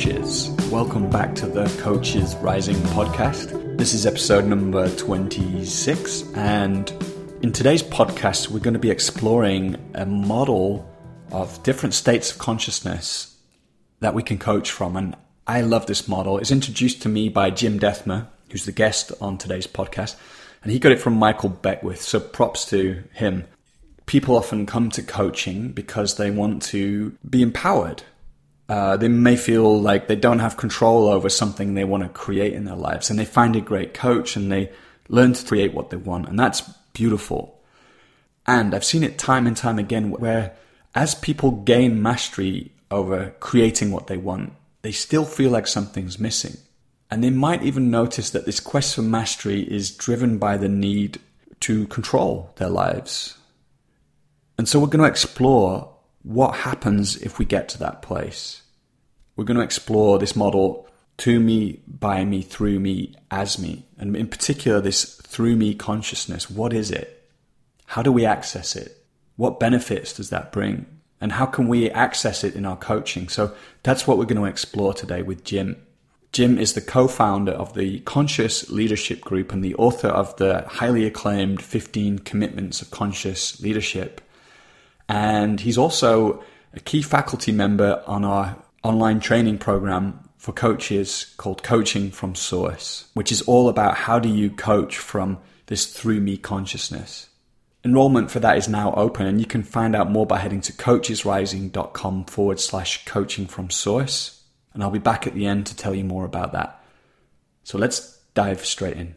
coaches. Welcome back to the Coaches Rising podcast. This is episode number 26, and in today's podcast, we're going to be exploring a model of different states of consciousness that we can coach from. And I love this model. It's introduced to me by Jim Dethmer, who's the guest on today's podcast, and he got it from Michael Beckwith. So props to him. People often come to coaching because they want to be empowered uh, they may feel like they don't have control over something they want to create in their lives, and they find a great coach and they learn to create what they want, and that's beautiful. And I've seen it time and time again where as people gain mastery over creating what they want, they still feel like something's missing. And they might even notice that this quest for mastery is driven by the need to control their lives. And so we're going to explore what happens if we get to that place. We're going to explore this model to me, by me, through me, as me, and in particular, this through me consciousness. What is it? How do we access it? What benefits does that bring? And how can we access it in our coaching? So that's what we're going to explore today with Jim. Jim is the co founder of the Conscious Leadership Group and the author of the highly acclaimed 15 Commitments of Conscious Leadership. And he's also a key faculty member on our online training program for coaches called Coaching from Source, which is all about how do you coach from this through me consciousness. Enrollment for that is now open, and you can find out more by heading to coachesrising.com forward slash coaching from source. And I'll be back at the end to tell you more about that. So let's dive straight in.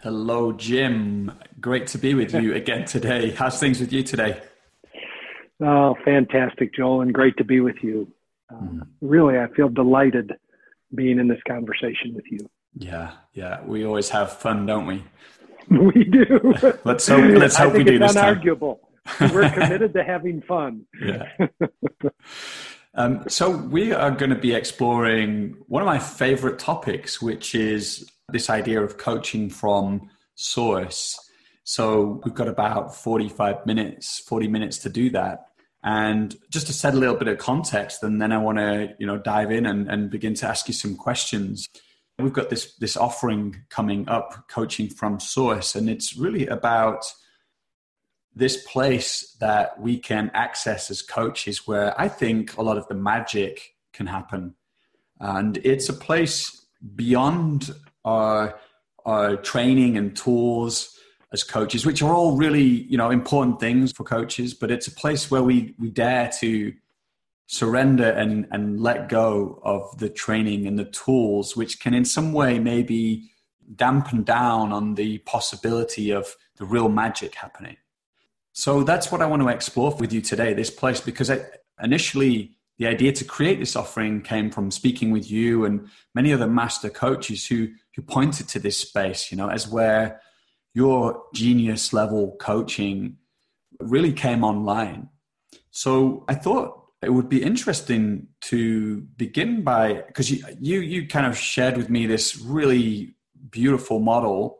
Hello, Jim. Great to be with you again today. How's things with you today? Oh, fantastic, Joel, and great to be with you. mm. Really, I feel delighted being in this conversation with you. Yeah, yeah, we always have fun, don't we? we do. let's hope. Let's hope we do this unarguable. time. We're committed to having fun. Yeah. Um, so we are going to be exploring one of my favorite topics, which is this idea of coaching from source. So we've got about 45 minutes, 40 minutes to do that. And just to set a little bit of context, and then I want to, you know, dive in and, and begin to ask you some questions. We've got this this offering coming up, coaching from source, and it's really about this place that we can access as coaches where I think a lot of the magic can happen. And it's a place beyond our, our training and tools as coaches, which are all really, you know, important things for coaches, but it's a place where we, we dare to surrender and, and let go of the training and the tools, which can in some way maybe dampen down on the possibility of the real magic happening. So that's what I want to explore with you today, this place, because I, initially the idea to create this offering came from speaking with you and many other master coaches who, who pointed to this space, you know, as where your genius level coaching really came online. So I thought it would be interesting to begin by because you, you you kind of shared with me this really beautiful model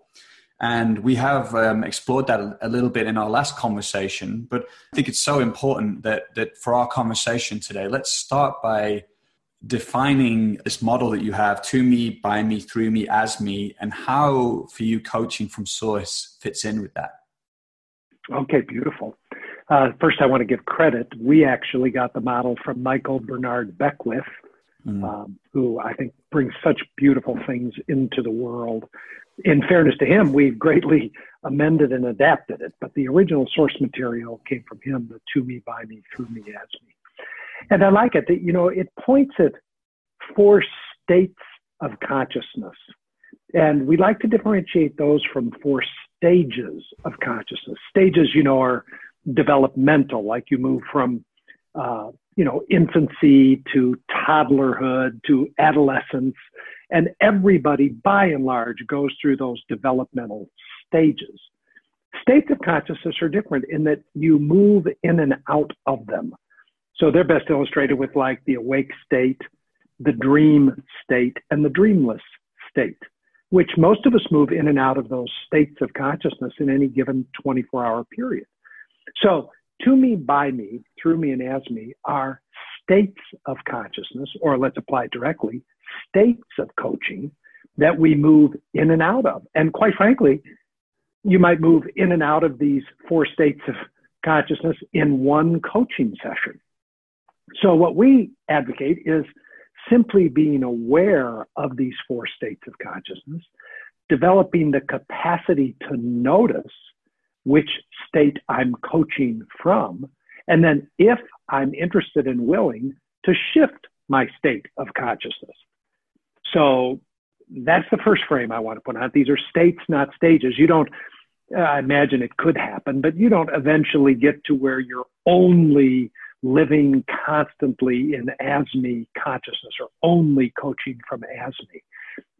and we have um, explored that a, a, little bit in our last conversation but i think it's so important that that for our conversation today let's start by defining this model that you have to me, by me, through me, as me, and how for you coaching from source fits in with that. Okay, beautiful. Uh, first, I want to give credit. We actually got the model from Michael Bernard Beckwith, mm. um, who I think brings such beautiful things into the world. In fairness to him, we've greatly amended and adapted it, but the original source material came from him the to me, by me, through me, as me. And I like it that, you know, it points at four states of consciousness. And we like to differentiate those from four stages of consciousness. Stages, you know, are developmental, like you move from, uh, you know, infancy to toddlerhood to adolescence. And everybody, by and large, goes through those developmental stages. States of consciousness are different in that you move in and out of them. So they're best illustrated with like the awake state, the dream state, and the dreamless state, which most of us move in and out of those states of consciousness in any given 24 hour period. So to me, by me, through me, and as me are states of consciousness, or let's apply it directly, states of coaching that we move in and out of. And quite frankly, you might move in and out of these four states of consciousness in one coaching session. So, what we advocate is simply being aware of these four states of consciousness, developing the capacity to notice which state I'm coaching from, and then if I'm interested and willing to shift my state of consciousness. So that's the first frame I want to put out. These are states, not stages. You don't, uh, I imagine it could happen, but you don't eventually get to where you're only living constantly in as me consciousness or only coaching from as me.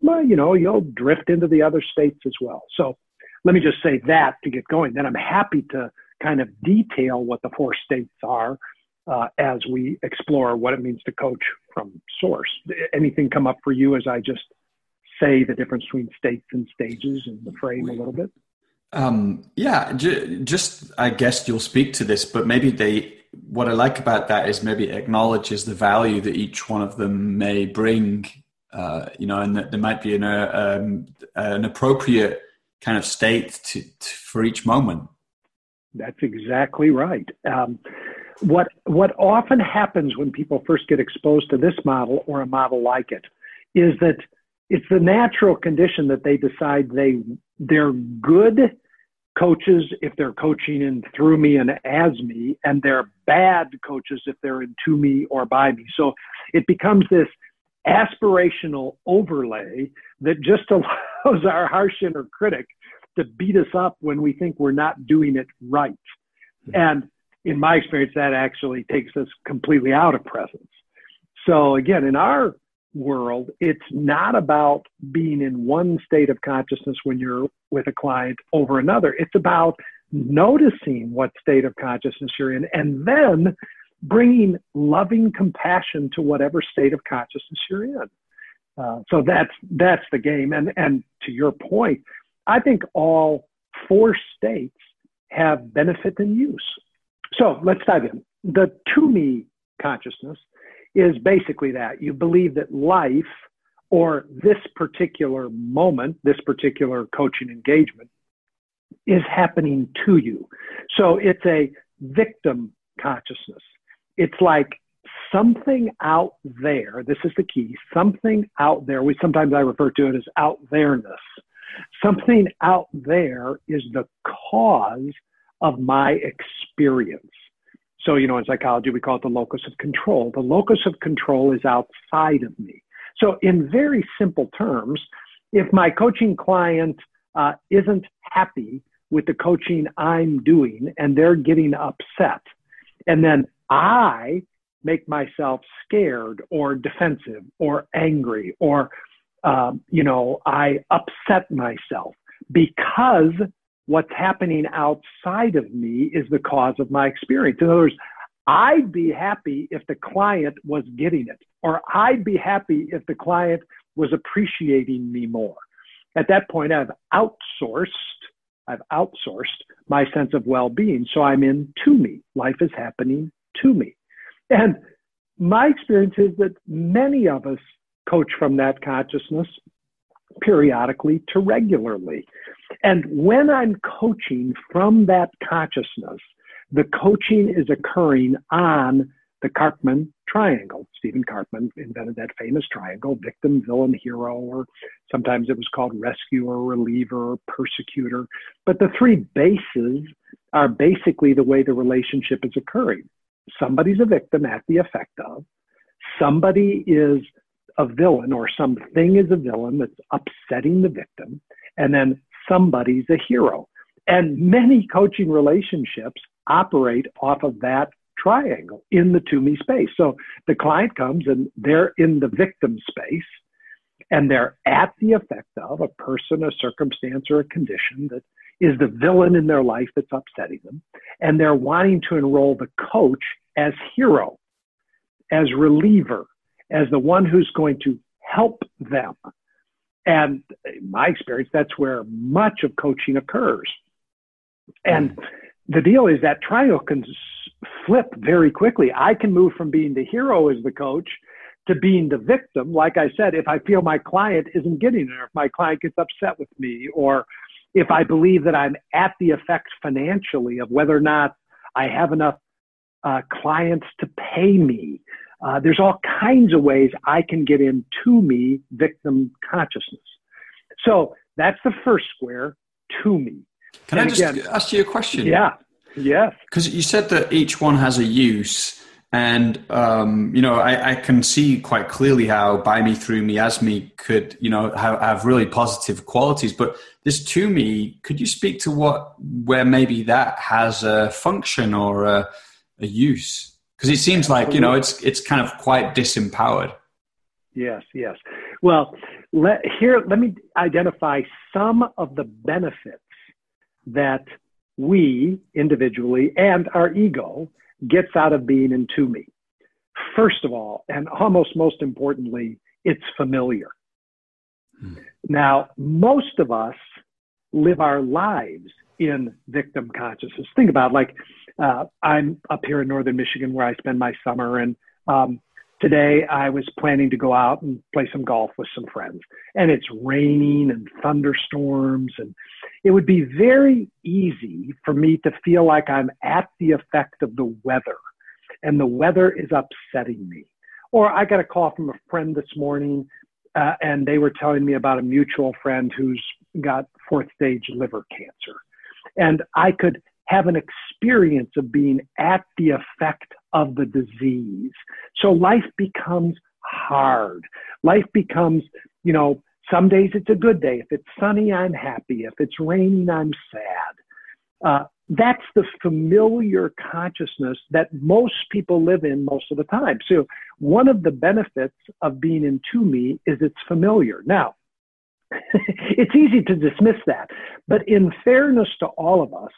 Well, you know, you'll drift into the other states as well. So let me just say that to get going. Then I'm happy to kind of detail what the four states are uh, as we explore what it means to coach from source. Anything come up for you as I just say the difference between states and stages and the frame a little bit? Um, yeah, j- just I guess you'll speak to this, but maybe they. What I like about that is maybe it acknowledges the value that each one of them may bring, uh, you know, and that there might be an uh, um, an appropriate kind of state to, to, for each moment. That's exactly right. Um, what what often happens when people first get exposed to this model or a model like it is that it's the natural condition that they decide they they're good coaches if they're coaching in through me and as me, and they're bad coaches if they're in to me or by me. So it becomes this aspirational overlay that just allows our harsh inner critic to beat us up when we think we're not doing it right. Hmm. And in my experience, that actually takes us completely out of presence. So again, in our world, it's not about being in one state of consciousness when you're with a client over another. It's about noticing what state of consciousness you're in and then bringing loving compassion to whatever state of consciousness you're in. Uh, so that's that's the game. And and to your point, I think all four states have benefit and use. So let's dive in. The to me consciousness is basically that you believe that life or this particular moment, this particular coaching engagement is happening to you. So it's a victim consciousness. It's like something out there. This is the key. Something out there. We sometimes I refer to it as out there-ness. Something out there is the cause of my experience. So, you know, in psychology, we call it the locus of control. The locus of control is outside of me. So, in very simple terms, if my coaching client uh, isn't happy with the coaching I'm doing and they're getting upset, and then I make myself scared or defensive or angry or, um, you know, I upset myself because what's happening outside of me is the cause of my experience. In other words, I'd be happy if the client was getting it, or I'd be happy if the client was appreciating me more. At that point, I've outsourced, I've outsourced my sense of well-being. So I'm in to me. Life is happening to me. And my experience is that many of us coach from that consciousness periodically to regularly. And when I'm coaching from that consciousness, the coaching is occurring on the Karpman triangle. Stephen Karpman invented that famous triangle victim, villain, hero, or sometimes it was called rescuer, reliever, persecutor. But the three bases are basically the way the relationship is occurring. Somebody's a victim at the effect of, somebody is a villain or something is a villain that's upsetting the victim, and then somebody's a hero. And many coaching relationships operate off of that triangle in the to me space. So the client comes and they're in the victim space and they're at the effect of a person, a circumstance, or a condition that is the villain in their life that's upsetting them. And they're wanting to enroll the coach as hero, as reliever, as the one who's going to help them. And in my experience, that's where much of coaching occurs. And the deal is that triangle can flip very quickly. I can move from being the hero as the coach to being the victim. Like I said, if I feel my client isn't getting there, if my client gets upset with me, or if I believe that I'm at the effect financially of whether or not I have enough uh, clients to pay me. Uh, there's all kinds of ways I can get into me victim consciousness. So that's the first square to me. Can and I just again, ask you a question? Yeah. Yes. Because you said that each one has a use. And um, you know, I, I, can see quite clearly how by me, through me, as me could, you know, have, have really positive qualities. But this to me, could you speak to what where maybe that has a function or a, a use? Because it seems like you know it's it's kind of quite disempowered. Yes, yes. Well, let, here let me identify some of the benefits that we individually and our ego gets out of being in to me. First of all, and almost most importantly, it's familiar. Hmm. Now, most of us live our lives in victim consciousness. Think about like uh, I'm up here in northern Michigan where I spend my summer, and um, today I was planning to go out and play some golf with some friends, and it's raining and thunderstorms, and it would be very easy for me to feel like I'm at the effect of the weather, and the weather is upsetting me. Or I got a call from a friend this morning, uh, and they were telling me about a mutual friend who's got fourth stage liver cancer. And I could have an experience of being at the effect of the disease. So life becomes hard. Life becomes, you know, some days it's a good day. If it's sunny, I'm happy. If it's raining, I'm sad. Uh, that's the familiar consciousness that most people live in most of the time. So one of the benefits of being in to me is it's familiar. Now, it's easy to dismiss that, but in fairness to all of us,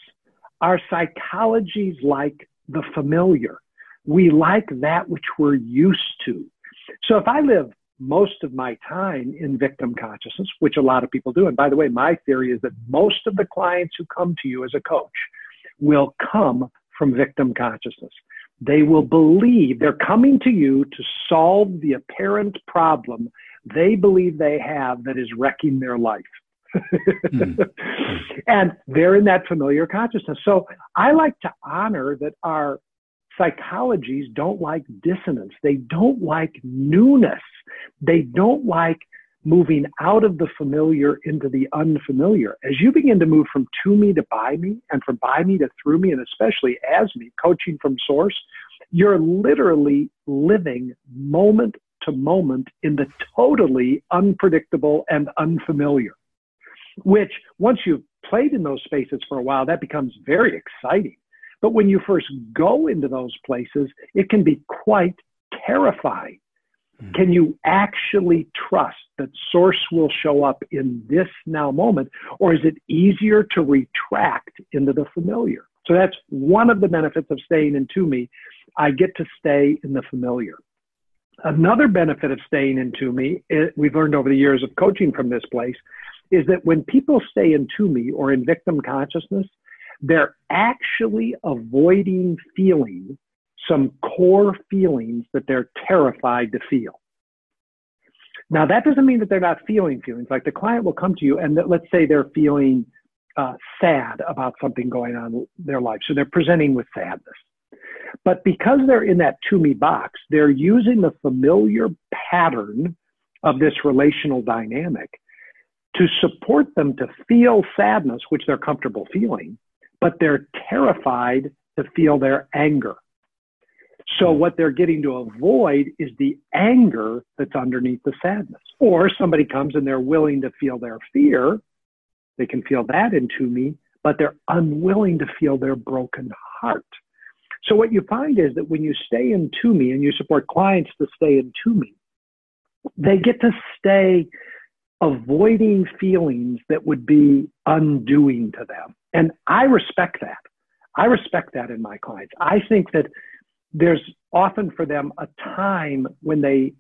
our psychologies like the familiar. We like that which we're used to. So if I live most of my time in victim consciousness, which a lot of people do, and by the way, my theory is that most of the clients who come to you as a coach will come from victim consciousness. They will believe they're coming to you to solve the apparent problem they believe they have that is wrecking their life mm. And they're in that familiar consciousness. So I like to honor that our psychologies don't like dissonance. They don't like newness. They don't like moving out of the familiar into the unfamiliar. As you begin to move from to me to by me and from by me to through me and especially as me, coaching from source, you're literally living moment to moment in the totally unpredictable and unfamiliar which once you've played in those spaces for a while, that becomes very exciting. But when you first go into those places, it can be quite terrifying. Mm-hmm. Can you actually trust that source will show up in this now moment? Or is it easier to retract into the familiar? So that's one of the benefits of staying in to me. I get to stay in the familiar. Another benefit of staying in to me, it, we've learned over the years of coaching from this place, is that when people stay in to me or in victim consciousness, they're actually avoiding feeling some core feelings that they're terrified to feel. Now, that doesn't mean that they're not feeling feelings. Like the client will come to you and let's say they're feeling uh, sad about something going on in their life. So they're presenting with sadness. But because they're in that to me box, they're using the familiar pattern of this relational dynamic to support them to feel sadness, which they're comfortable feeling, but they're terrified to feel their anger. So hmm. what they're getting to avoid is the anger that's underneath the sadness. Or somebody comes and they're willing to feel their fear. They can feel that into me, but they're unwilling to feel their broken heart. So what you find is that when you stay in to me and you support clients to stay in to me, they get to stay avoiding feelings that would be undoing to them. And I respect that. I respect that in my clients. I think that there's often for them a time when they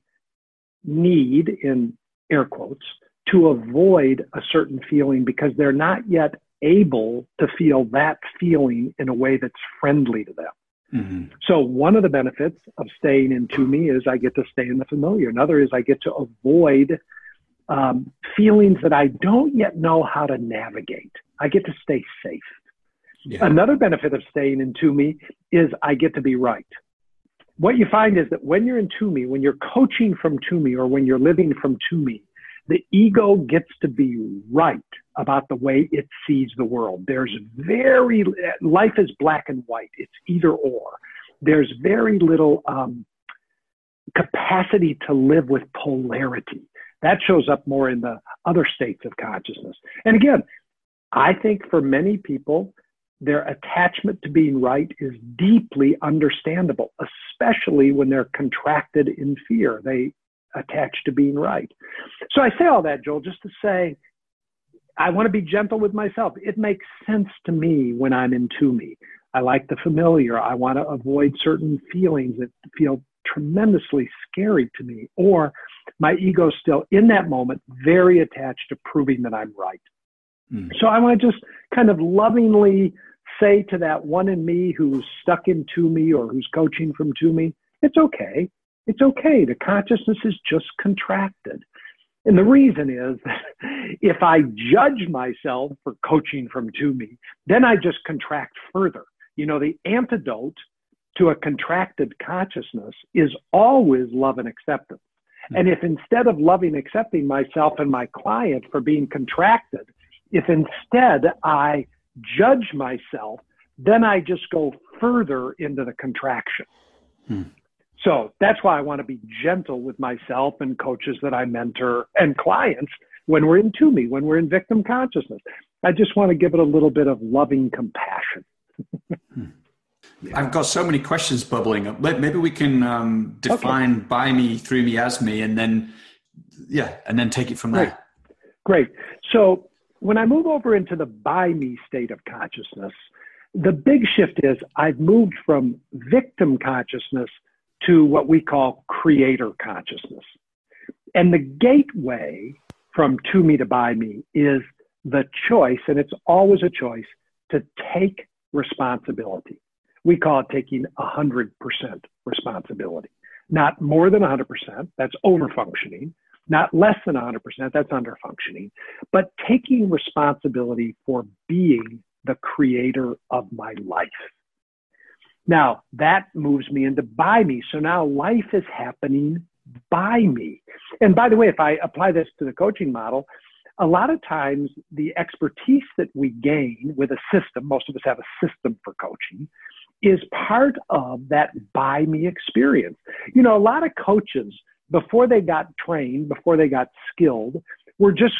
need, in air quotes, to avoid a certain feeling because they're not yet able to feel that feeling in a way that's friendly to them. Mm-hmm. So one of the benefits of staying in to me is I get to stay in the familiar. Another is I get to avoid um, feelings that I don't yet know how to navigate. I get to stay safe. Yeah. Another benefit of staying in to me is I get to be right. What you find is that when you're in to me, when you're coaching from to me or when you're living from to me, the ego gets to be right about the way it sees the world. There's very, life is black and white. It's either or. There's very little um, capacity to live with polarity. That shows up more in the other states of consciousness. And again, I think for many people, their attachment to being right is deeply understandable, especially when they're contracted in fear. They attach to being right. So I say all that, Joel, just to say I want to be gentle with myself. It makes sense to me when I'm in me. I like the familiar. I want to avoid certain feelings that feel tremendously scary to me, or my ego still in that moment very attached to proving that I'm right. Mm. So I want to just kind of lovingly say to that one in me who's stuck in to me or who's coaching from to me, it's okay. It's okay. The consciousness is just contracted. And the reason is that if I judge myself for coaching from to me, then I just contract further. You know, the antidote to a contracted consciousness is always love and acceptance. Hmm. And if instead of loving, accepting myself and my client for being contracted, if instead I judge myself, then I just go further into the contraction. Hmm. So that's why I want to be gentle with myself and coaches that I mentor and clients when we're in to me, when we're in victim consciousness. I just want to give it a little bit of loving compassion. Hmm. I've got so many questions bubbling up. Maybe we can um, define okay. by me, through me, as me, and then, yeah, and then take it from there. Great. Great. So when I move over into the by me state of consciousness, the big shift is I've moved from victim consciousness to what we call creator consciousness. And the gateway from to me to by me is the choice, and it's always a choice, to take responsibility. We call it taking 100% responsibility. Not more than 100%, that's overfunctioning. Not less than 100%, that's underfunctioning. But taking responsibility for being the creator of my life. Now that moves me into by me. So now life is happening by me. And by the way, if I apply this to the coaching model, a lot of times the expertise that we gain with a system, most of us have a system for coaching, is part of that by me experience. You know, a lot of coaches, before they got trained, before they got skilled, were just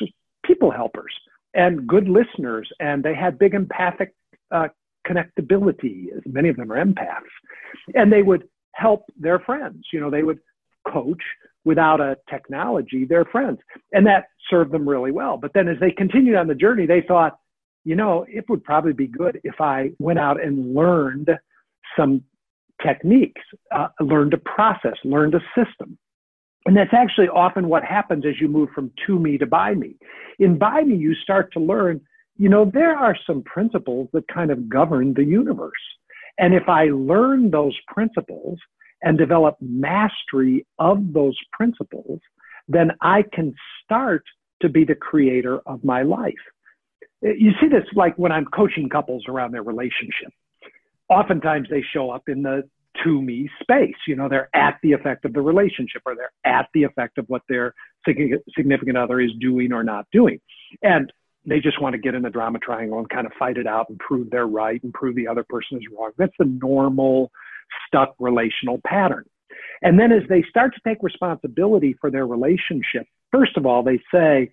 people helpers and good listeners, and they had big empathic uh, connectability. Many of them are empaths. And they would help their friends. You know, they would coach without a technology their friends. And that served them really well. But then as they continued on the journey, they thought, you know, it would probably be good if I went out and learned some techniques, uh, learned a process, learned a system. And that's actually often what happens as you move from to me to by me. In by me, you start to learn you know, there are some principles that kind of govern the universe. And if I learn those principles and develop mastery of those principles, then I can start to be the creator of my life. You see this like when I'm coaching couples around their relationship. Oftentimes they show up in the to me space. You know, they're at the effect of the relationship or they're at the effect of what their significant other is doing or not doing. And they just want to get in the drama triangle and kind of fight it out and prove they're right and prove the other person is wrong. That's the normal stuck relational pattern. And then as they start to take responsibility for their relationship, first of all, they say,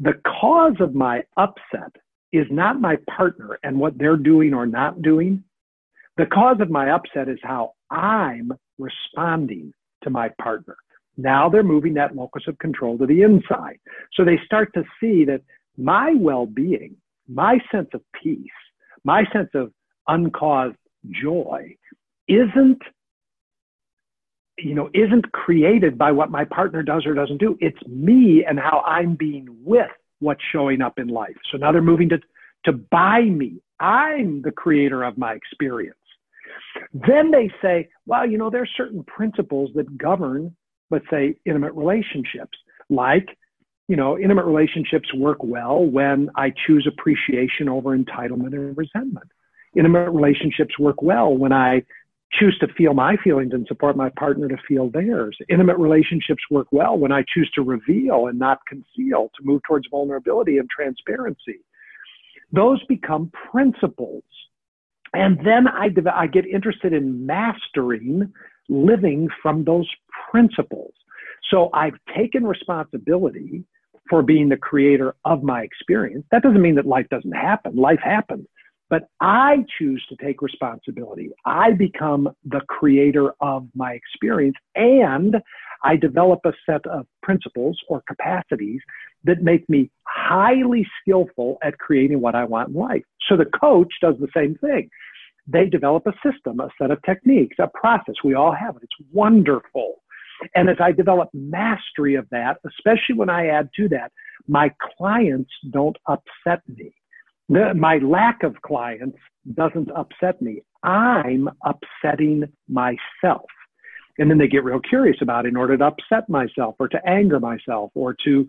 the cause of my upset is not my partner and what they're doing or not doing. The cause of my upset is how I'm responding to my partner. Now they're moving that locus of control to the inside. So they start to see that my well-being, my sense of peace, my sense of uncaused joy isn't you know isn't created by what my partner does or doesn't do it's me and how i'm being with what's showing up in life so now they're moving to to by me. I'm the creator of my experience. Then they say, well, you know, there are certain principles that govern, let's say, intimate relationships, like, you know, intimate relationships work well when I choose appreciation over entitlement and resentment. Intimate relationships work well when I choose to feel my feelings and support my partner to feel theirs. Intimate relationships work well when I choose to reveal and not conceal, to move towards vulnerability and transparency. Those become principles. And then I, I get interested in mastering living from those principles. So I've taken responsibility for being the creator of my experience. That doesn't mean that life doesn't happen. Life happens. But I choose to take responsibility. I become the creator of my experience and I develop a set of principles or capacities that make me highly skillful at creating what I want in life. So the coach does the same thing. They develop a system, a set of techniques, a process. We all have it. It's wonderful. And as I develop mastery of that, especially when I add to that, my clients don't upset me the, my lack of clients doesn't upset me. I'm upsetting myself. And then they get real curious about it in order to upset myself or to anger myself or to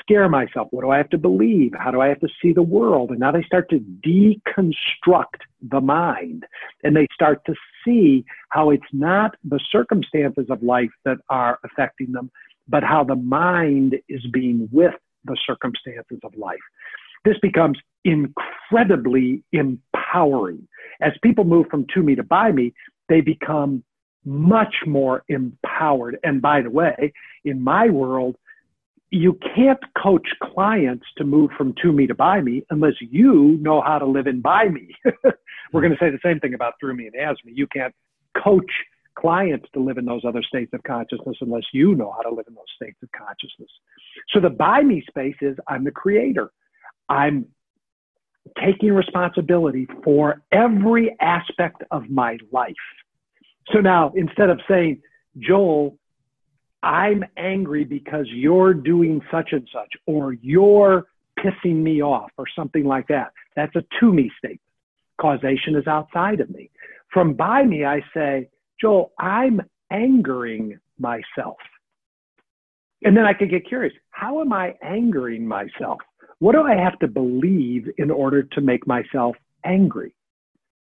scare myself. What do I have to believe? How do I have to see the world? And now they start to deconstruct the mind and they start to see how it's not the circumstances of life that are affecting them, but how the mind is being with the circumstances of life. This becomes incredibly empowering. As people move from to me to by me, they become much more empowered. And by the way, in my world, you can't coach clients to move from to me to by me unless you know how to live in by me. We're going to say the same thing about through me and as me. You can't coach clients to live in those other states of consciousness unless you know how to live in those states of consciousness. So the by me space is I'm the creator. I'm taking responsibility for every aspect of my life. So now instead of saying, Joel, I'm angry because you're doing such and such, or you're pissing me off, or something like that, that's a to me statement. Causation is outside of me. From by me, I say, Joel, I'm angering myself. And then I could get curious. How am I angering myself? What do I have to believe in order to make myself angry?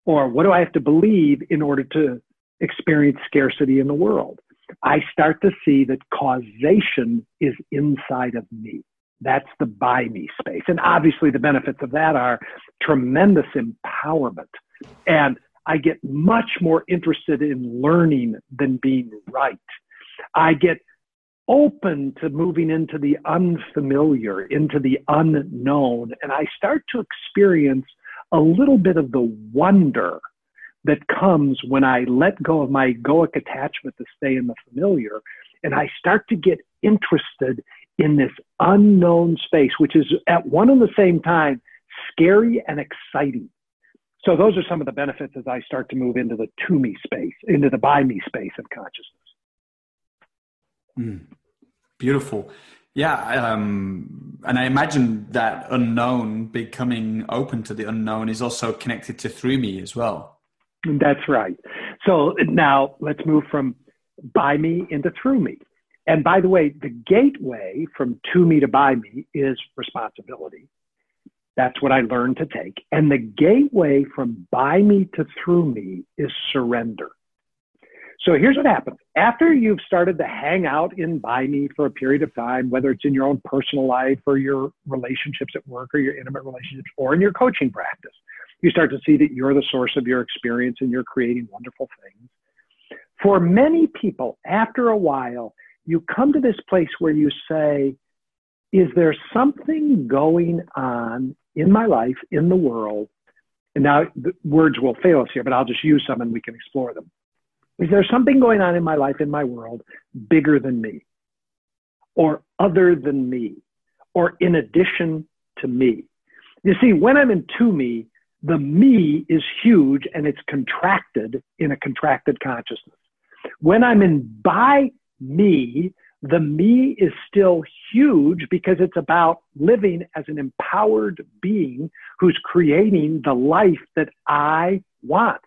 Or what do I have to believe in order to experience scarcity in the world? I start to see that causation is inside of me. That's the by me space. And obviously, the benefits of that are tremendous empowerment. And I get much more interested in learning than being right. I get open to moving into the unfamiliar, into the unknown. And I start to experience a little bit of the wonder that comes when I let go of my egoic attachment to stay in the familiar. And I start to get interested in this unknown space, which is at one and the same time scary and exciting. So those are some of the benefits as I start to move into the to me space, into the by me space of consciousness. Mm. Beautiful. Yeah. Um, and I imagine that unknown becoming open to the unknown is also connected to through me as well. That's right. So now let's move from by me into through me. And by the way, the gateway from to me to by me is responsibility. That's what I learned to take. And the gateway from by me to through me is surrender. So here's what happens. After you've started to hang out in by me for a period of time, whether it's in your own personal life or your relationships at work or your intimate relationships or in your coaching practice, you start to see that you're the source of your experience and you're creating wonderful things. For many people, after a while, you come to this place where you say, is there something going on in my life, in the world? And now the words will fail us here, but I'll just use some and we can explore them is there something going on in my life, in my world, bigger than me, or other than me, or in addition to me? You see, when I'm in to me, the me is huge and it's contracted in a contracted consciousness. When I'm in by me, the me is still huge because it's about living as an empowered being who's creating the life that I want.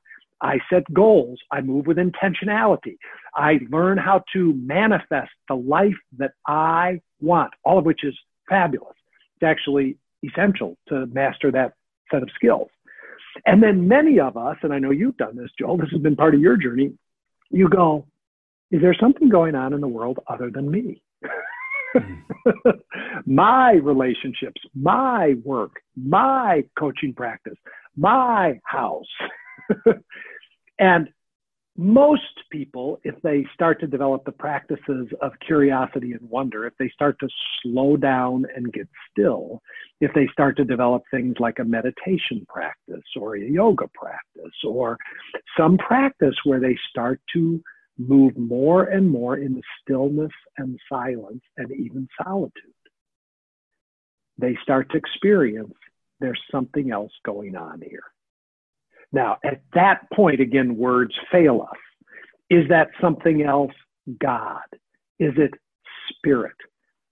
I set goals. I move with intentionality. I learn how to manifest the life that I want, all of which is fabulous. It's actually essential to master that set of skills. And then many of us, and I know you've done this, Joel, this has been part of your journey, you go, is there something going on in the world other than me? my relationships, my work, my coaching practice, my house. and most people, if they start to develop the practices of curiosity and wonder, if they start to slow down and get still, if they start to develop things like a meditation practice or a yoga practice or some practice where they start to move more and more into stillness and silence and even solitude, they start to experience there's something else going on here. Now, at that point, again, words fail us. Is that something else God? Is it spirit?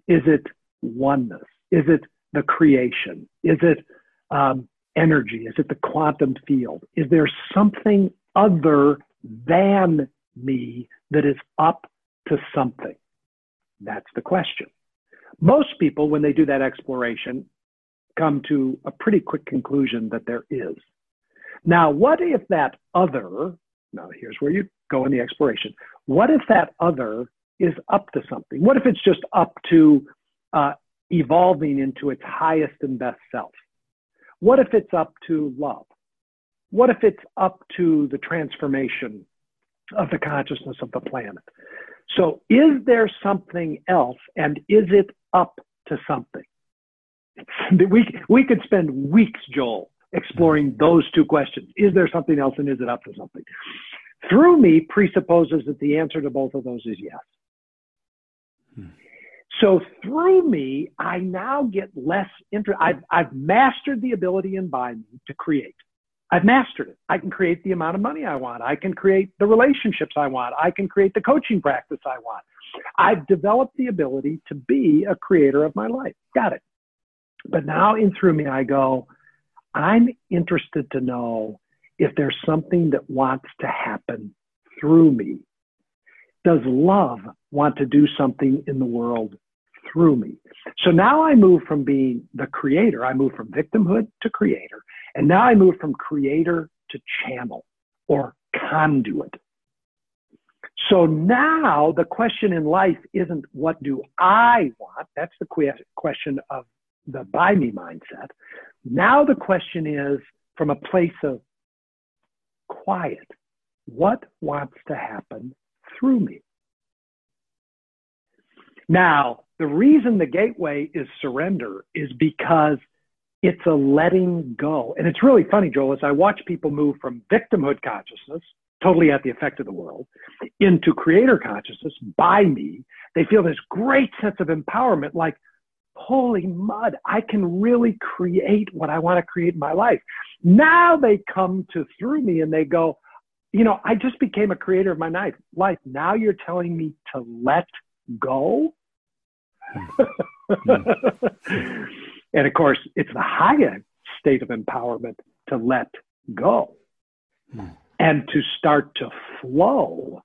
Is it oneness? Is it the creation? Is it um, energy? Is it the quantum field? Is there something other than me that is up to something? That's the question. Most people, when they do that exploration, come to a pretty quick conclusion that there is. Now, what if that other, now here's where you go in the exploration. What if that other is up to something? What if it's just up to uh, evolving into its highest and best self? What if it's up to love? What if it's up to the transformation of the consciousness of the planet? So, is there something else, and is it up to something? we, we could spend weeks, Joel, exploring those two questions. Is there something else and is it up to something? Through me presupposes that the answer to both of those is yes. Hmm. So through me, I now get less interest. I've, I've mastered the ability in by me to create. I've mastered it. I can create the amount of money I want. I can create the relationships I want. I can create the coaching practice I want. I've developed the ability to be a creator of my life. Got it. But now in through me, I go, I'm interested to know if there's something that wants to happen through me. Does love want to do something in the world through me? So now I move from being the creator, I move from victimhood to creator, and now I move from creator to channel or conduit. So now the question in life isn't what do I want? That's the question of the by me mindset. Now the question is from a place of quiet, what wants to happen through me? Now, the reason the gateway is surrender is because it's a letting go. And it's really funny, Joel, as I watch people move from victimhood consciousness, totally at the effect of the world, into creator consciousness by me, they feel this great sense of empowerment like, holy mud, I can really create what I want to create in my life. Now they come to through me and they go, you know, I just became a creator of my life. Life. Now you're telling me to let go. Hmm. and of course, it's the highest state of empowerment to let go hmm. and to start to flow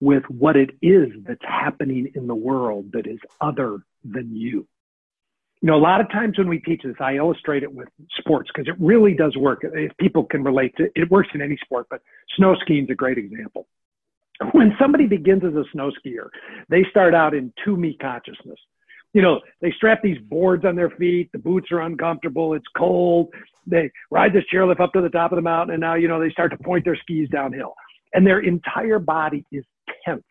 with what it is that's happening in the world that is other than you you know, a lot of times when we teach this, I illustrate it with sports because it really does work. If people can relate to it, it works in any sport, but snow skiing is a great example. When somebody begins as a snow skier, they start out in to me consciousness. You know, they strap these boards on their feet, the boots are uncomfortable, it's cold, they ride this chairlift up to the top of the mountain, and now, you know, they start to point their skis downhill. And their entire body is tense.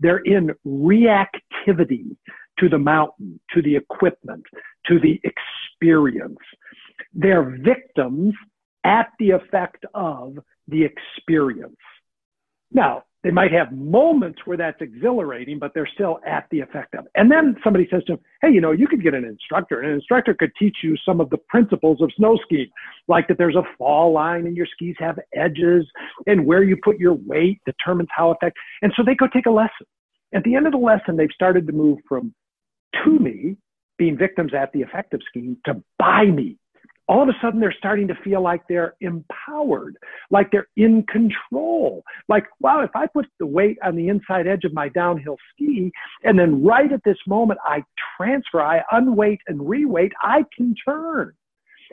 They're in reactivity to the mountain, to the equipment, to the experience. They're victims at the effect of the experience. Now, they might have moments where that's exhilarating, but they're still at the effect of it. And then somebody says to them, Hey, you know, you could get an instructor. and An instructor could teach you some of the principles of snow skiing, like that there's a fall line and your skis have edges and where you put your weight determines how effective. And so they go take a lesson At the end of the lesson, they've started to move from to me, being victims at the effective scheme, to by me. All of a sudden, they're starting to feel like they're empowered, like they're in control. Like, wow, if I put the weight on the inside edge of my downhill ski, and then right at this moment, I transfer, I unweight and reweight, I can turn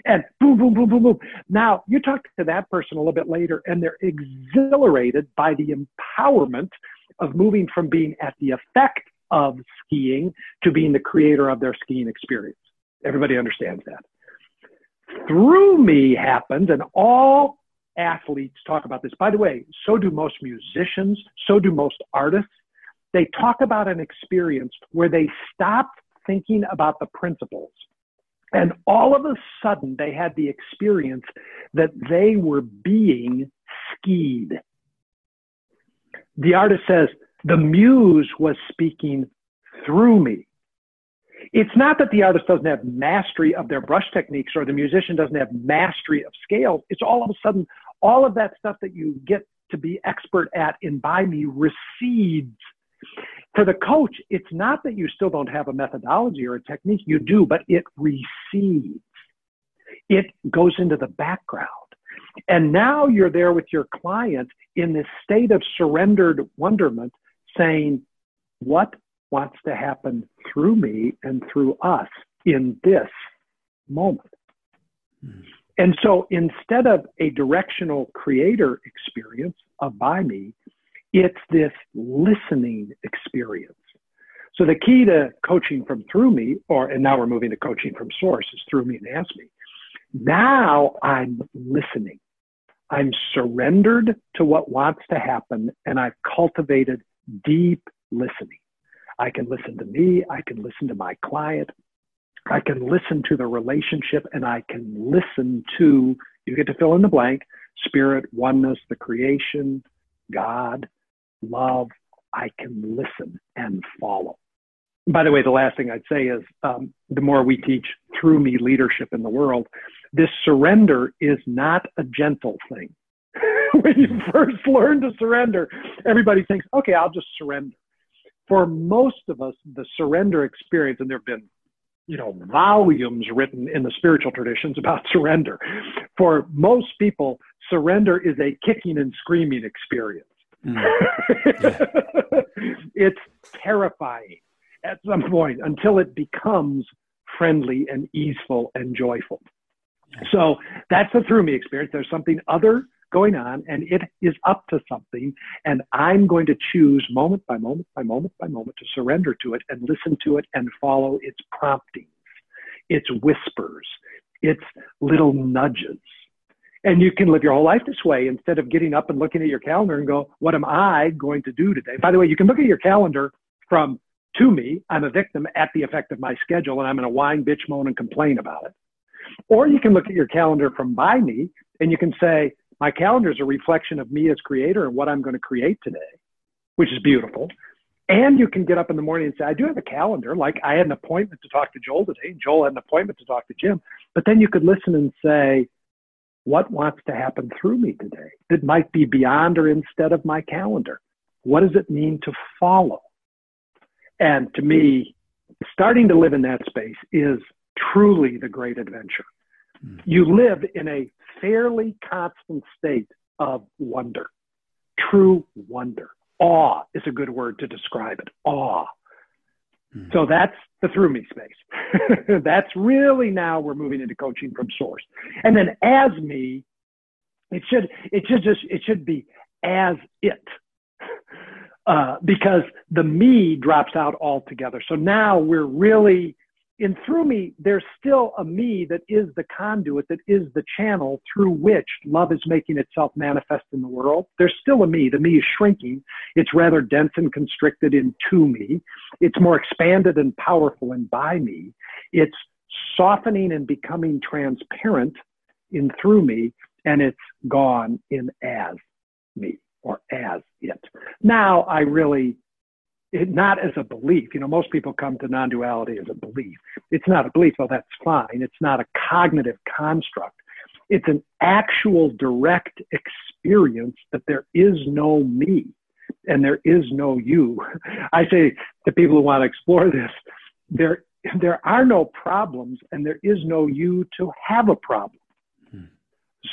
and boom, boom, boom, boom, boom. Now, you talk to that person a little bit later, and they're exhilarated by the empowerment of moving from being at the effect of skiing to being the creator of their skiing experience. Everybody understands that. Through me happens, and all athletes talk about this. By the way, so do most musicians, so do most artists. They talk about an experience where they stopped thinking about the principles and all of a sudden, they had the experience that they were being skied. The artist says, the muse was speaking through me. It's not that the artist doesn't have mastery of their brush techniques or the musician doesn't have mastery of scales. It's all of a sudden, all of that stuff that you get to be expert at in By Me recedes for the coach, it's not that you still don't have a methodology or a technique, you do, but it recedes. It goes into the background. And now you're there with your client in this state of surrendered wonderment, saying, What wants to happen through me and through us in this moment? Mm-hmm. And so instead of a directional creator experience of by me, it's this listening experience. So the key to coaching from through me, or and now we're moving to coaching from source, is through me and ask me. Now I'm listening. I'm surrendered to what wants to happen, and I've cultivated deep listening. I can listen to me, I can listen to my client, I can listen to the relationship, and I can listen to, you get to fill in the blank, spirit, oneness, the creation, God, love, I can listen and follow. By the way, the last thing I'd say is um, the more we teach through me leadership in the world, this surrender is not a gentle thing. when you first learn to surrender, everybody thinks, okay, I'll just surrender. For most of us, the surrender experience, and there have been you know, volumes written in the spiritual traditions about surrender. For most people, surrender is a kicking and screaming experience. Mm. it's terrifying at some point until it becomes friendly and easeful and joyful. So that's the through me experience. There's something other going on and it is up to something. And I'm going to choose moment by moment by moment by moment to surrender to it and listen to it and follow its promptings, its whispers, its little nudges. And you can live your whole life this way instead of getting up and looking at your calendar and go, what am I going to do today? By the way, you can look at your calendar from to me, I'm a victim at the effect of my schedule and I'm going to whine, bitch, moan, and complain about it. Or you can look at your calendar from by me and you can say, my calendar is a reflection of me as creator and what I'm going to create today, which is beautiful. And you can get up in the morning and say, I do have a calendar. Like I had an appointment to talk to Joel today. Joel had an appointment to talk to Jim. But then you could listen and say, what wants to happen through me today that might be beyond or instead of my calendar? What does it mean to follow? And to me, starting to live in that space is truly the great adventure. Mm. You live in a fairly constant state of wonder, true wonder. Awe is a good word to describe it. Awe. Mm. So that's the through me space. that's really now we're moving into coaching from source. And then as me, it should it should just it should be as it. Uh, because the me drops out altogether. So now we're really in through me, there's still a me that is the conduit, that is the channel through which love is making itself manifest in the world. There's still a me. The me is shrinking. It's rather dense and constricted in to me. It's more expanded and powerful and by me. It's softening and becoming transparent in through me, and it's gone in as me or as it. Now I really it, not as a belief. You know, most people come to non duality as a belief. It's not a belief, well, that's fine. It's not a cognitive construct. It's an actual direct experience that there is no me. and there is no you. I say to people who want to explore this, there there are no problems and there is no you to have a problem. Hmm.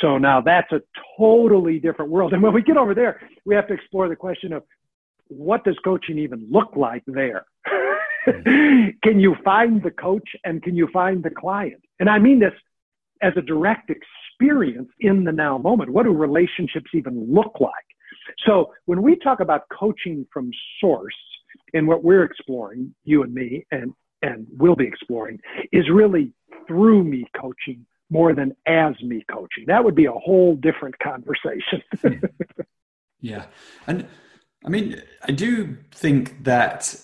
So now that's a totally different world. And when we get over there, we have to explore the question of what does coaching even look like there? Hmm. can you find the coach and can you find the client? And I mean this as a direct experience in the now moment. What do relationships even look like? So when we talk about coaching from source and what we're exploring, you and me, and and we'll be exploring is really through me coaching more than as me coaching. That would be a whole different conversation. yeah. And I mean, I do think that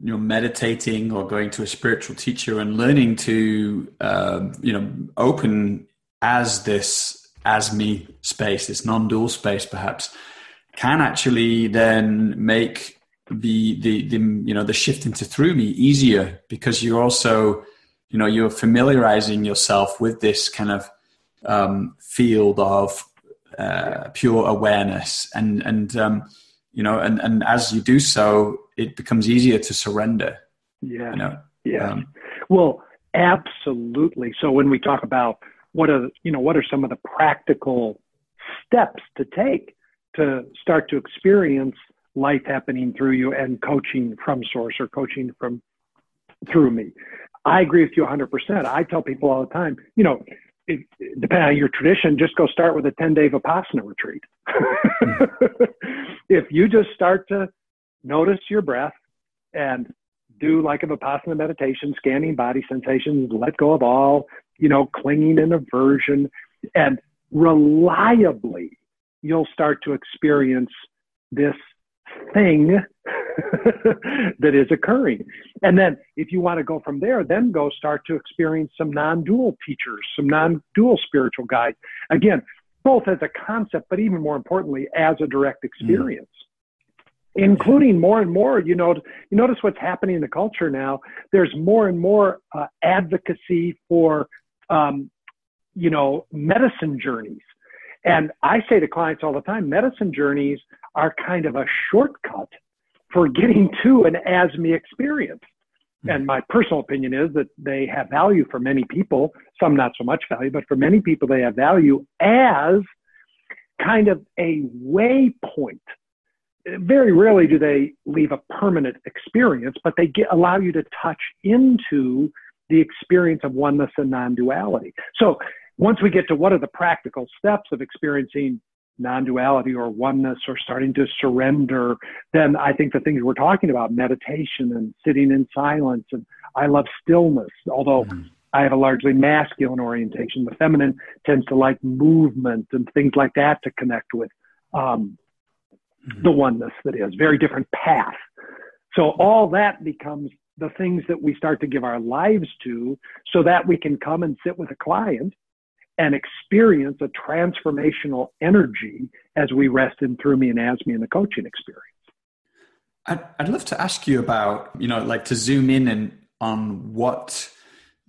you know meditating or going to a spiritual teacher and learning to um, you know open as this as me space this non-dual space perhaps can actually then make the the the you know the shift into through me easier because you're also you know you're familiarizing yourself with this kind of um, field of uh, pure awareness and and um, you know and and as you do so it becomes easier to surrender yeah you know yeah um, well absolutely so when we talk about what are you know what are some of the practical steps to take to start to experience life happening through you and coaching from source or coaching from through me. I agree with you 100%. I tell people all the time, you know, depending on your tradition, just go start with a 10 day Vipassana retreat. if you just start to notice your breath and do like a Vipassana meditation, scanning body sensations, let go of all, you know, clinging and aversion, and reliably, you'll start to experience this thing that is occurring. And then if you want to go from there, then go start to experience some non-dual teachers, some non-dual spiritual guides. Again, both as a concept, but even more importantly, as a direct experience. Mm. Including more and more, you know, you notice what's happening in the culture now. There's more and more uh, advocacy for, um, you know, medicine journeys. And I say to clients all the time, medicine journeys are kind of a shortcut for getting to an as me experience. Hmm. And my personal opinion is that they have value for many people, some not so much value, but for many people, they have value as kind of a waypoint. Very rarely do they leave a permanent experience, but they get, allow you to touch into the experience of oneness and non duality. So once we get to what are the practical steps of experiencing non-duality or oneness or starting to surrender, then I think the things we're talking about, meditation and sitting in silence and I love stillness, although mm-hmm. I have a largely masculine orientation. The feminine tends to like movement and things like that to connect with um, mm-hmm. the oneness that is. Very different path. So all that becomes the things that we start to give our lives to so that we can come and sit with a client and experience a transformational energy as we rest in through me and as me in the coaching experience. I'd, I'd love to ask you about, you know, like to zoom in and on what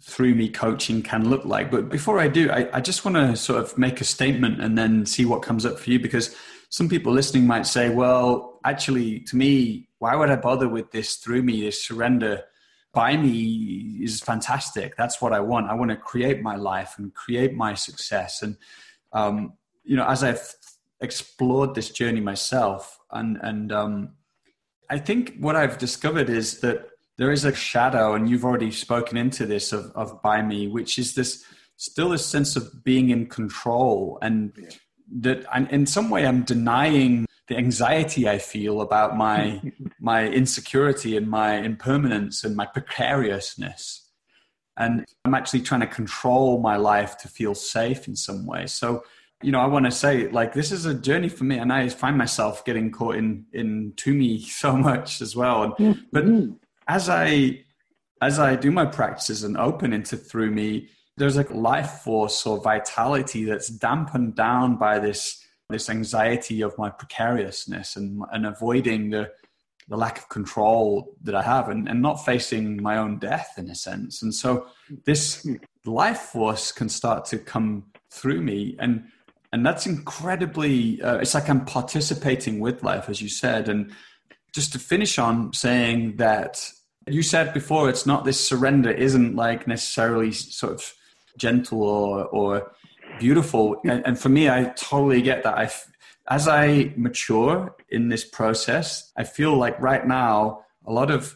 through me coaching can look like. But before I do, I, I just want to sort of make a statement and then see what comes up for you because some people listening might say, well, actually, to me, why would I bother with this through me, this surrender? By me is fantastic. That's what I want. I want to create my life and create my success. And um, you know, as I've explored this journey myself, and and um, I think what I've discovered is that there is a shadow, and you've already spoken into this of of by me, which is this still a sense of being in control, and that and in some way I'm denying the anxiety I feel about my my insecurity and my impermanence and my precariousness. And I'm actually trying to control my life to feel safe in some way. So, you know, I want to say like this is a journey for me, and I find myself getting caught in in to me so much as well. And, mm-hmm. but as I as I do my practices and open into through me, there's like life force or vitality that's dampened down by this this anxiety of my precariousness and, and avoiding the, the lack of control that I have and, and not facing my own death in a sense. And so this life force can start to come through me. And and that's incredibly uh, it's like i'm participating with life as you said and just to finish on saying that you said before it's not this surrender isn't like necessarily sort of gentle or or beautiful. And, and for me i totally get that. I as i mature in this process i feel like right now a lot of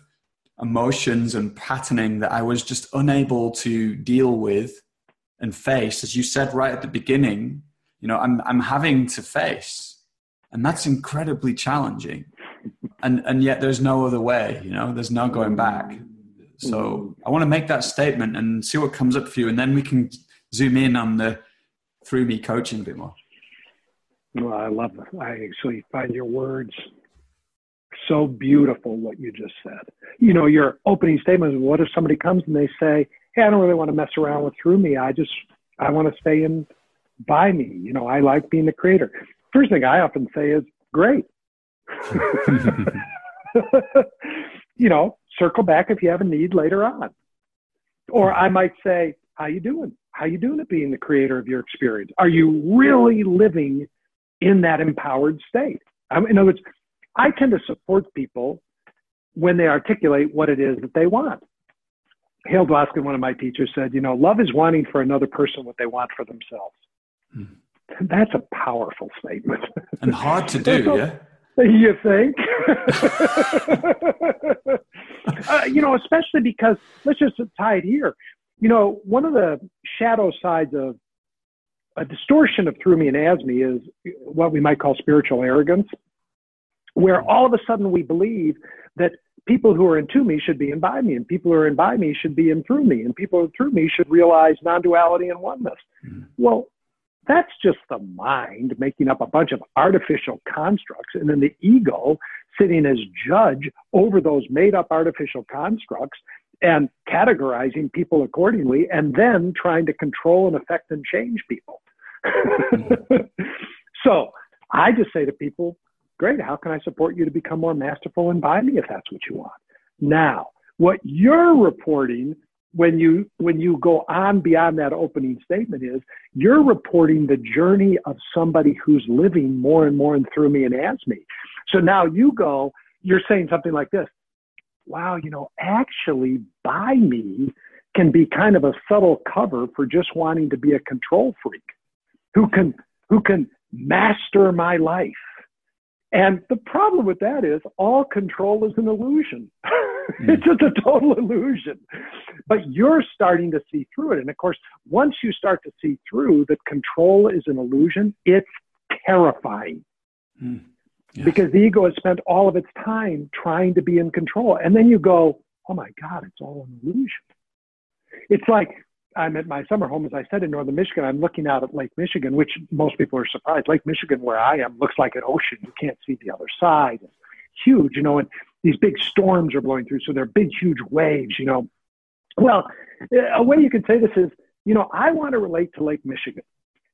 emotions and patterning that i was just unable to deal with and face as you said right at the beginning you know i'm i'm having to face. And that's incredibly challenging. And and yet there's no other way you know there's no going back. So i want to make that statement and see what comes up for you and then we can zoom in on the through me coaching a bit more. Well i love it. I actually find your words so beautiful what you just said. You know your opening statement is what if somebody comes and they say hey i don't really want to mess around with through me. I just i want to stay in by me you know i like being the creator. First thing i often say is great. You know, circle back if you have a need later on. Or I might say, how you doing? How you doing at being the creator of your experience? Are you really living in that empowered state? I mean, in other words, I tend to support people when they articulate what it is that they want. Hale Dwoskin, one of my teachers, said, you know, love is wanting for another person what they want for themselves. Mm. That's a powerful statement. And hard to do, so, yeah? You think? uh, you know, especially because let's just tie it here. You know, one of the shadow sides of a distortion of through me and as me is what we might call spiritual arrogance, where all of a sudden we believe that people who are in to me should be in by me, and people who are in by me should be in through me, and people who are through me should realize non duality and oneness. Mm. Well, that's just the mind making up a bunch of artificial constructs, and then the ego sitting as judge over those made up artificial constructs and categorizing people accordingly, and then trying to control and affect and change people. so I just say to people, great, how can I support you to become more masterful and by me if that's what you want? Now, what you're reporting when you when you go on beyond that opening statement is you're reporting the journey of somebody who's living more and more and through me and as me so now you go you're saying something like this wow you know actually by me can be kind of a subtle cover for just wanting to be a control freak who can who can master my life and the problem with that is all control is an illusion. It's just a total illusion. But you're starting to see through it. And of course, once you start to see through that control is an illusion, it's terrifying. Mm. Because the ego has spent all of its time trying to be in control. And then you go, oh my God, it's all an illusion. It's like I'm at my summer home, as I said, in northern Michigan. I'm looking out at Lake Michigan, which most people are surprised. Lake Michigan, where I am, looks like an ocean. You can't see the other side. It's huge, you know, and these big storms are blowing through, so they're big, huge waves, you know. Well, a way you could say this is, you know, I want to relate to Lake Michigan.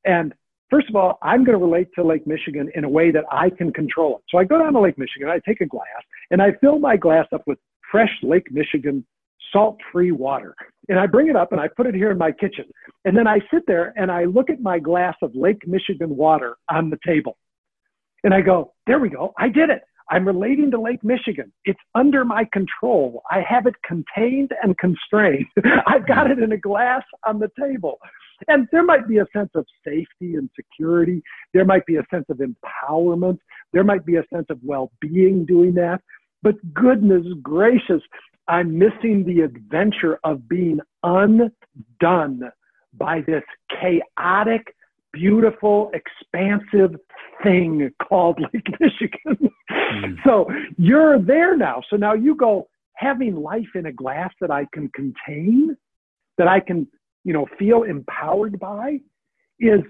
And first of all, I'm going to relate to Lake Michigan in a way that I can control it. So I go down to Lake Michigan, I take a glass, and I fill my glass up with fresh Lake Michigan salt free water. And I bring it up and I put it here in my kitchen. And then I sit there and I look at my glass of Lake Michigan water on the table. And I go, there we go. I did it. I'm relating to Lake Michigan. It's under my control. I have it contained and constrained. I've got it in a glass on the table. And there might be a sense of safety and security. There might be a sense of empowerment. There might be a sense of well being doing that. But goodness gracious, I'm missing the adventure of being undone by this chaotic, beautiful, expansive thing called Lake Michigan. Mm. so you're there now. So now you go having life in a glass that I can contain, that I can, you know, feel empowered by is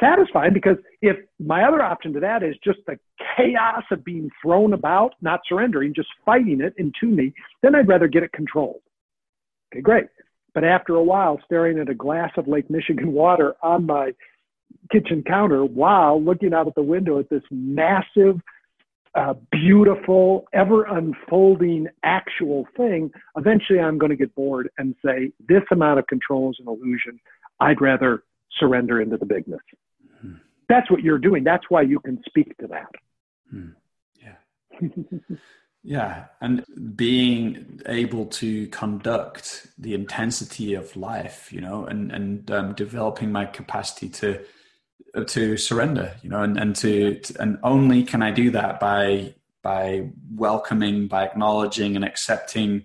satisfying because if my other option to that is just the chaos of being thrown about, not surrendering, just fighting it into me, then I'd rather get it controlled. Okay, great. But after a while, staring at a glass of Lake Michigan water on my kitchen counter while looking out at the window at this massive, uh, beautiful, ever unfolding actual thing, eventually I'm going to get bored and say, this amount of control is an illusion. I'd rather surrender into the bigness. that's what you're doing. That's why you can speak to that. Hmm. Yeah. yeah. And being able to conduct the intensity of life, you know, and, and um, developing my capacity to, to surrender, you know, and, and to, to, and only can I do that by, by welcoming, by acknowledging and accepting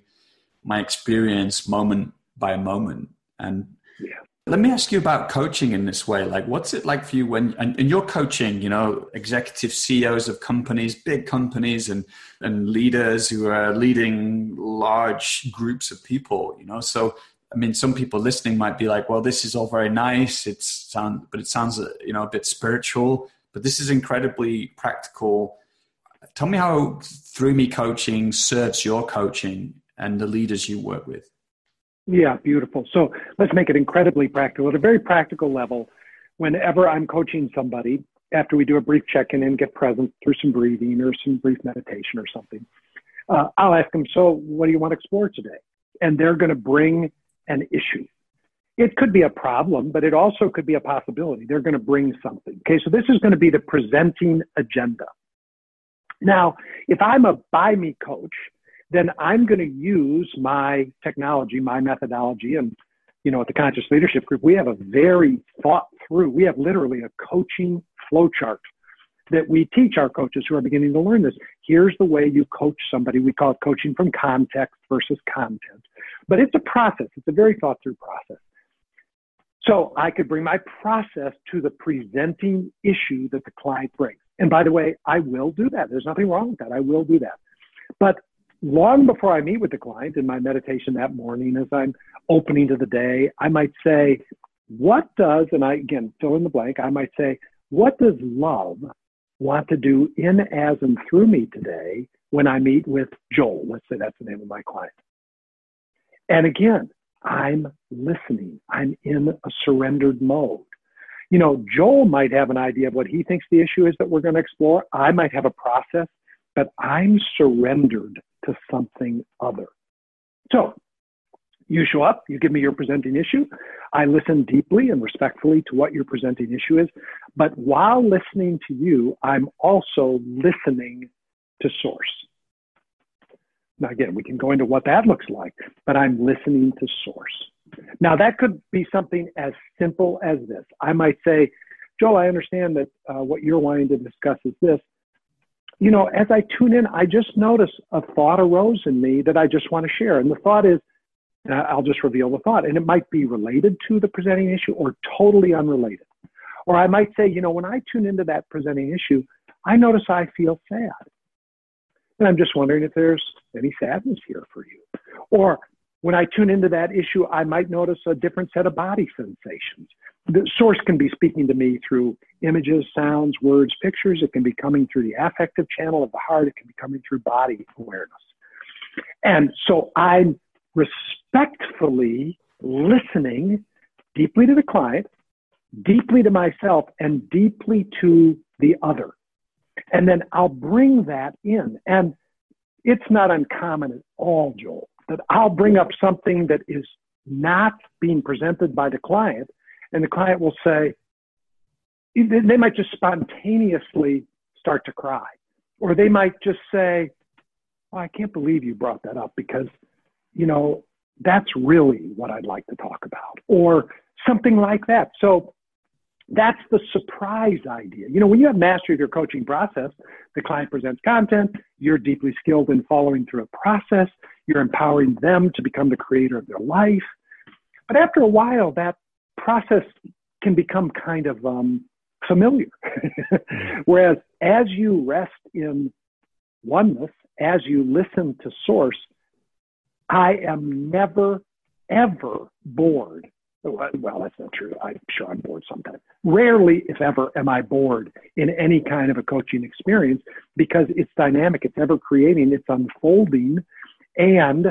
my experience moment by moment. And yeah. Let me ask you about coaching in this way. Like, what's it like for you when, and, and you're coaching, you know, executive CEOs of companies, big companies, and and leaders who are leading large groups of people, you know. So, I mean, some people listening might be like, "Well, this is all very nice. It's sound, but it sounds, you know, a bit spiritual. But this is incredibly practical." Tell me how through me coaching serves your coaching and the leaders you work with. Yeah, beautiful. So let's make it incredibly practical. At a very practical level, whenever I'm coaching somebody, after we do a brief check in and get present through some breathing or some brief meditation or something, uh, I'll ask them, So, what do you want to explore today? And they're going to bring an issue. It could be a problem, but it also could be a possibility. They're going to bring something. Okay, so this is going to be the presenting agenda. Now, if I'm a by me coach, then I'm going to use my technology, my methodology, and you know, at the Conscious Leadership Group, we have a very thought through. We have literally a coaching flowchart that we teach our coaches who are beginning to learn this. Here's the way you coach somebody. We call it coaching from context versus content. But it's a process. It's a very thought through process. So I could bring my process to the presenting issue that the client brings. And by the way, I will do that. There's nothing wrong with that. I will do that. But long before I meet with the client in my meditation that morning, as I'm opening to the day, I might say, what does, and I again fill in the blank, I might say, what does love want to do in, as, and through me today when I meet with Joel? Let's say that's the name of my client. And again, I'm listening. I'm in a surrendered mode. You know, Joel might have an idea of what he thinks the issue is that we're going to explore. I might have a process, but I'm surrendered to something other. So you show up, you give me your presenting issue. I listen deeply and respectfully to what your presenting issue is. But while listening to you, I'm also listening to source. Now, again, we can go into what that looks like, but I'm listening to source. Now, that could be something as simple as this. I might say, Joel, I understand that uh, what you're wanting to discuss is this you know, as I tune in, I just notice a thought arose in me that I just want to share. And the thought is, I'll just reveal the thought. And it might be related to the presenting issue or totally unrelated. Or I might say, you know, when I tune into that presenting issue, I notice I feel sad. And I'm just wondering if there's any sadness here for you. Or when I tune into that issue, I might notice a different set of body sensations the source can be speaking to me through images, sounds, words, pictures. It can be coming through the affective channel of the heart. It can be coming through body awareness. And so I'm respectfully listening deeply to the client, deeply to myself, and deeply to the other. And then I'll bring that in. And it's not uncommon at all, Joel, that I'll bring up something that is not being presented by the client and the client will say, they might just spontaneously start to cry, or they might just say, oh, I can't believe you brought that up because, you know, that's really what I'd like to talk about, or something like that. So that's the surprise idea. You know, when you have mastery of your coaching process, the client presents content, you're deeply skilled in following through a process, you're empowering them to become the creator of their life. But after a while, that process can become kind of um, familiar. Whereas as you rest in oneness, as you listen to source, I am never, ever bored. Well, that's not true. I'm sure I'm bored sometimes. Rarely, if ever, am I bored in any kind of a coaching experience because it's dynamic, it's ever creating, it's unfolding, and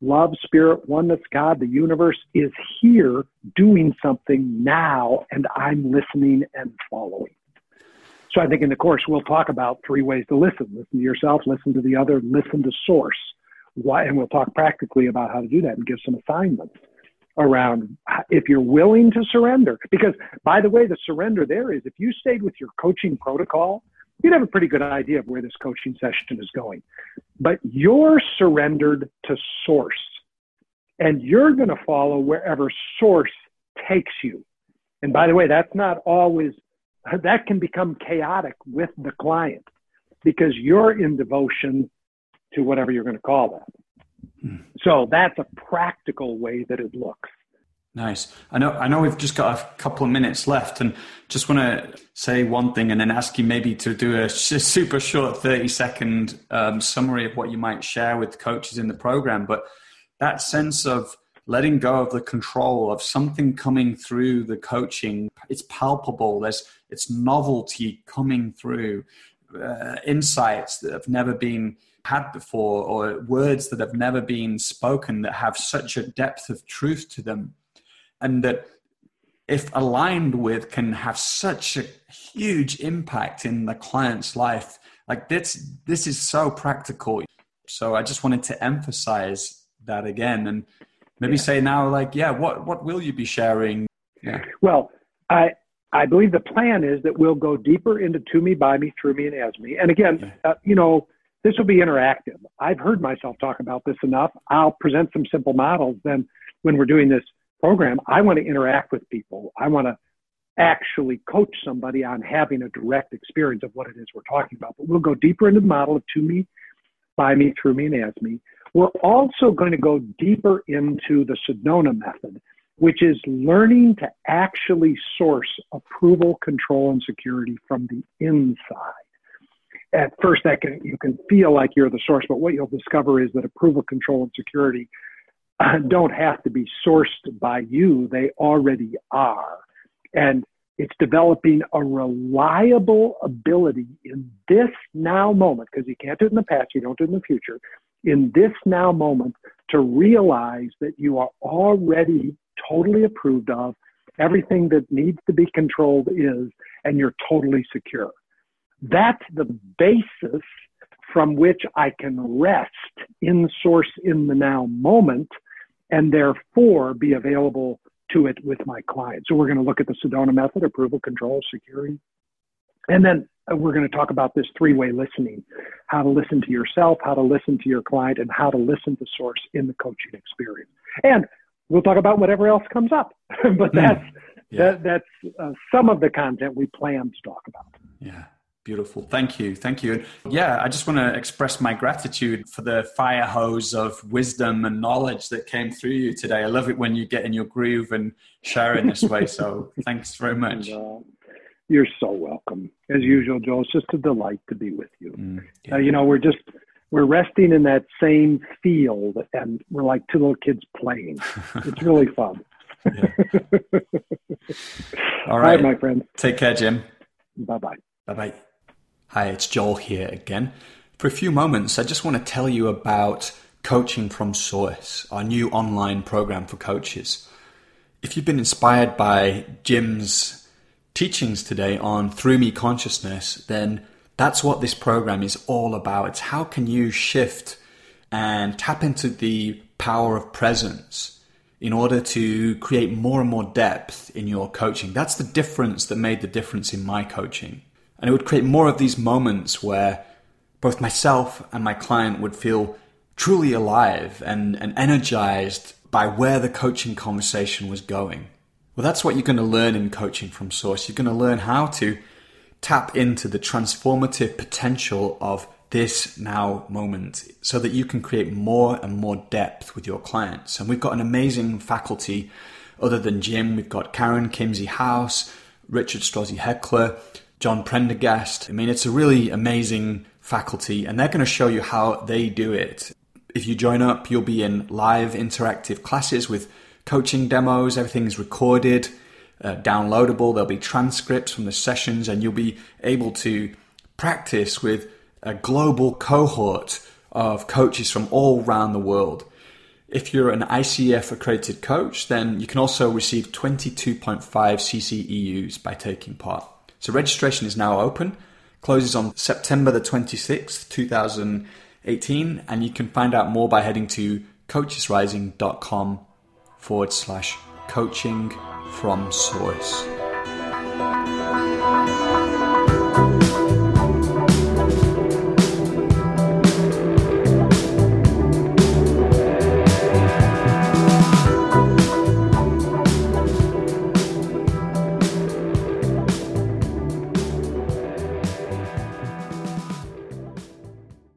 love, spirit, oneness, God, the universe is here doing something now, and I'm listening and following. So I think in the course we'll talk about three ways to listen: listen to yourself, listen to the other, listen to source. Why, and we'll talk practically about how to do that and give some assignments. Around if you're willing to surrender. Because, by the way, the surrender there is if you stayed with your coaching protocol, you'd have a pretty good idea of where this coaching session is going. But you're surrendered to source, and you're going to follow wherever source takes you. And by the way, that's not always, that can become chaotic with the client because you're in devotion to whatever you're going to call that. So that's a practical way that it looks. Nice. I know. I know we've just got a couple of minutes left, and just want to say one thing, and then ask you maybe to do a super short thirty-second um, summary of what you might share with coaches in the program. But that sense of letting go of the control of something coming through the coaching, it's palpable. There's it's novelty coming through, uh, insights that have never been had before, or words that have never been spoken that have such a depth of truth to them and that if aligned with can have such a huge impact in the client's life like this this is so practical so i just wanted to emphasize that again and maybe yeah. say now like yeah what what will you be sharing yeah well i i believe the plan is that we'll go deeper into to me by me through me and as me and again yeah. uh, you know this will be interactive i've heard myself talk about this enough i'll present some simple models then when we're doing this program, I want to interact with people. I want to actually coach somebody on having a direct experience of what it is we're talking about. But we'll go deeper into the model of to me, by me, through me, and as me. We're also going to go deeper into the Sedona method, which is learning to actually source approval, control, and security from the inside. At first, that can, you can feel like you're the source, but what you'll discover is that approval, control, and security uh, don't have to be sourced by you, they already are. And it's developing a reliable ability in this now moment, because you can't do it in the past, you don't do it in the future, in this now moment to realize that you are already totally approved of, everything that needs to be controlled is, and you're totally secure. That's the basis from which I can rest in source in the now moment and therefore be available to it with my client. So we're going to look at the Sedona method, approval, control, security. And then uh, we're going to talk about this three-way listening, how to listen to yourself, how to listen to your client, and how to listen to source in the coaching experience. And we'll talk about whatever else comes up, but hmm. that's, yeah. that, that's uh, some of the content we plan to talk about. Yeah. Beautiful. Thank you. Thank you. Yeah, I just want to express my gratitude for the fire hose of wisdom and knowledge that came through you today. I love it when you get in your groove and share in this way. So thanks very much. And, uh, you're so welcome. As usual, Joe, it's just a delight to be with you. Mm, yeah. uh, you know, we're just, we're resting in that same field and we're like two little kids playing. It's really fun. All right, my friend. Take care, Jim. Bye bye. Bye bye. Hi, it's Joel here again. For a few moments, I just want to tell you about Coaching from Source, our new online program for coaches. If you've been inspired by Jim's teachings today on Through Me Consciousness, then that's what this program is all about. It's how can you shift and tap into the power of presence in order to create more and more depth in your coaching. That's the difference that made the difference in my coaching. And it would create more of these moments where both myself and my client would feel truly alive and, and energized by where the coaching conversation was going. Well, that's what you're going to learn in coaching from source. You're going to learn how to tap into the transformative potential of this now moment so that you can create more and more depth with your clients. And we've got an amazing faculty other than Jim. We've got Karen Kimsey House, Richard Strozzi Heckler, John Prendergast. I mean, it's a really amazing faculty, and they're going to show you how they do it. If you join up, you'll be in live interactive classes with coaching demos. Everything's recorded, uh, downloadable. There'll be transcripts from the sessions, and you'll be able to practice with a global cohort of coaches from all around the world. If you're an ICF accredited coach, then you can also receive 22.5 CCEUs by taking part. So registration is now open, closes on September the 26th, 2018, and you can find out more by heading to coachesrising.com forward slash coaching from source.